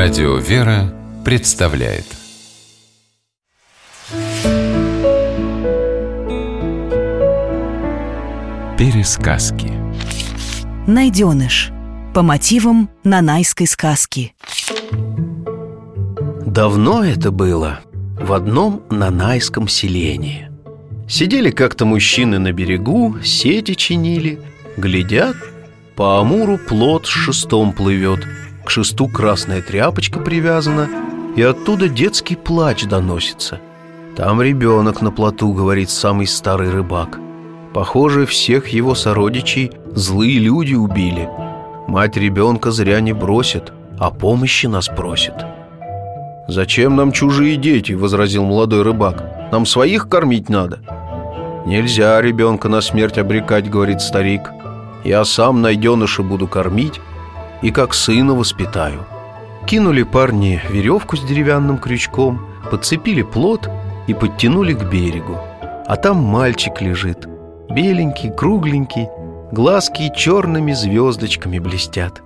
Радио «Вера» представляет. Пересказки. Найденыш По мотивам нанайской сказки. Давно это было В одном нанайском селении. Сидели как-то мужчины на берегу Сети чинили Глядят По Амуру плот с шестом плывет К шесту красная тряпочка привязана И оттуда детский плач доносится. Там ребенок на плоту, говорит самый старый рыбак. Похоже, всех его сородичей злые люди убили. Мать ребенка зря не бросит, а помощи нас просит «Зачем нам чужие дети?» – возразил молодой рыбак. «Нам своих кормить надо» «Нельзя ребенка на смерть обрекать», – говорит старик. «Я сам найденыша буду кормить и как сына воспитаю». Кинули парни веревку с деревянным крючком, подцепили плот и подтянули к берегу. А там мальчик лежит, беленький, кругленький, глазки черными звездочками блестят.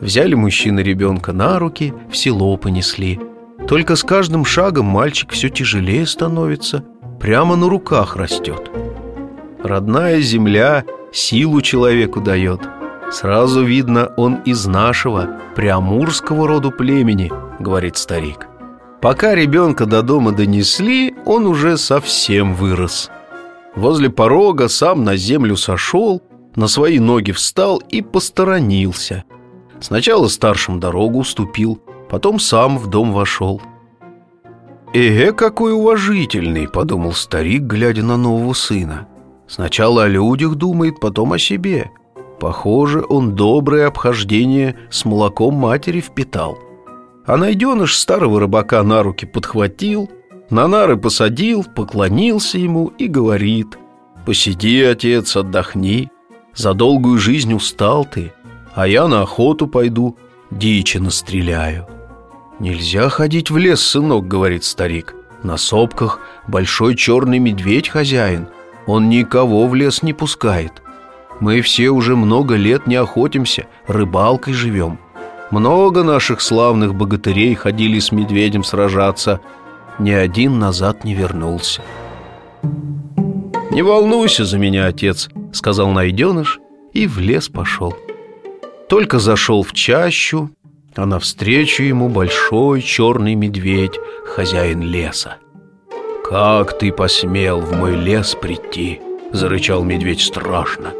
Взяли мужчины ребенка на руки, в село понесли. Только с каждым шагом мальчик все тяжелее становится, прямо на руках растет. Родная земля силу человеку дает. Сразу видно, он из нашего, преамурского роду племени, говорит старик. Пока ребенка до дома донесли, он уже совсем вырос. Возле порога сам на землю сошел, на свои ноги встал и посторонился – Сначала старшим дорогу уступил, потом сам в дом вошел. «Эге, какой уважительный!» — подумал старик, глядя на нового сына. Сначала о людях думает, потом о себе. Похоже, он доброе обхождение с молоком матери впитал. А найденыш старого рыбака на руки подхватил, на нары посадил, поклонился ему и говорит «Посиди, отец, отдохни, за долгую жизнь устал ты, а я на охоту пойду, дичи настреляю. Нельзя ходить в лес, сынок, говорит старик. На сопках большой черный медведь хозяин. Он никого в лес не пускает. Мы все уже много лет не охотимся, рыбалкой живем. Много наших славных богатырей ходили с медведем сражаться. Ни один назад не вернулся. «Не волнуйся за меня, отец», — сказал найденыш и в лес пошел. Только зашел в чащу, а навстречу ему большой черный медведь, хозяин леса. «Как ты посмел в мой лес прийти?» — зарычал медведь страшно.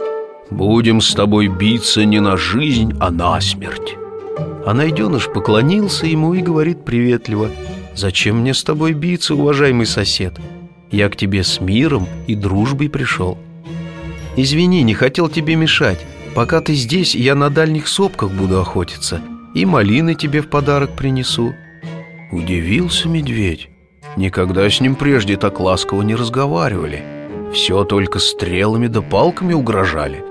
«Будем с тобой биться не на жизнь, а на смерть». А найденыш поклонился ему и говорит приветливо, «Зачем мне с тобой биться, уважаемый сосед? Я к тебе с миром и дружбой пришел». «Извини, не хотел тебе мешать. Пока ты здесь, я на дальних сопках буду охотиться И малины тебе в подарок принесу Удивился медведь Никогда с ним прежде так ласково не разговаривали Все только стрелами да палками угрожали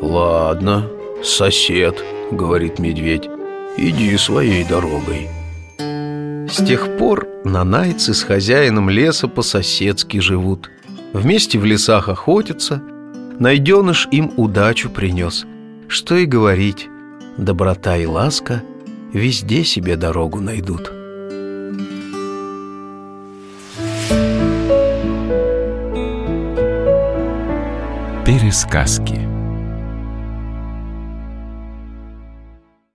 Ладно, сосед, говорит медведь Иди своей дорогой. С тех пор нанайцы с хозяином леса по-соседски живут. Вместе в лесах охотятся – Найденыш им удачу принес Что и говорить Доброта и ласка Везде себе дорогу найдут. Пересказки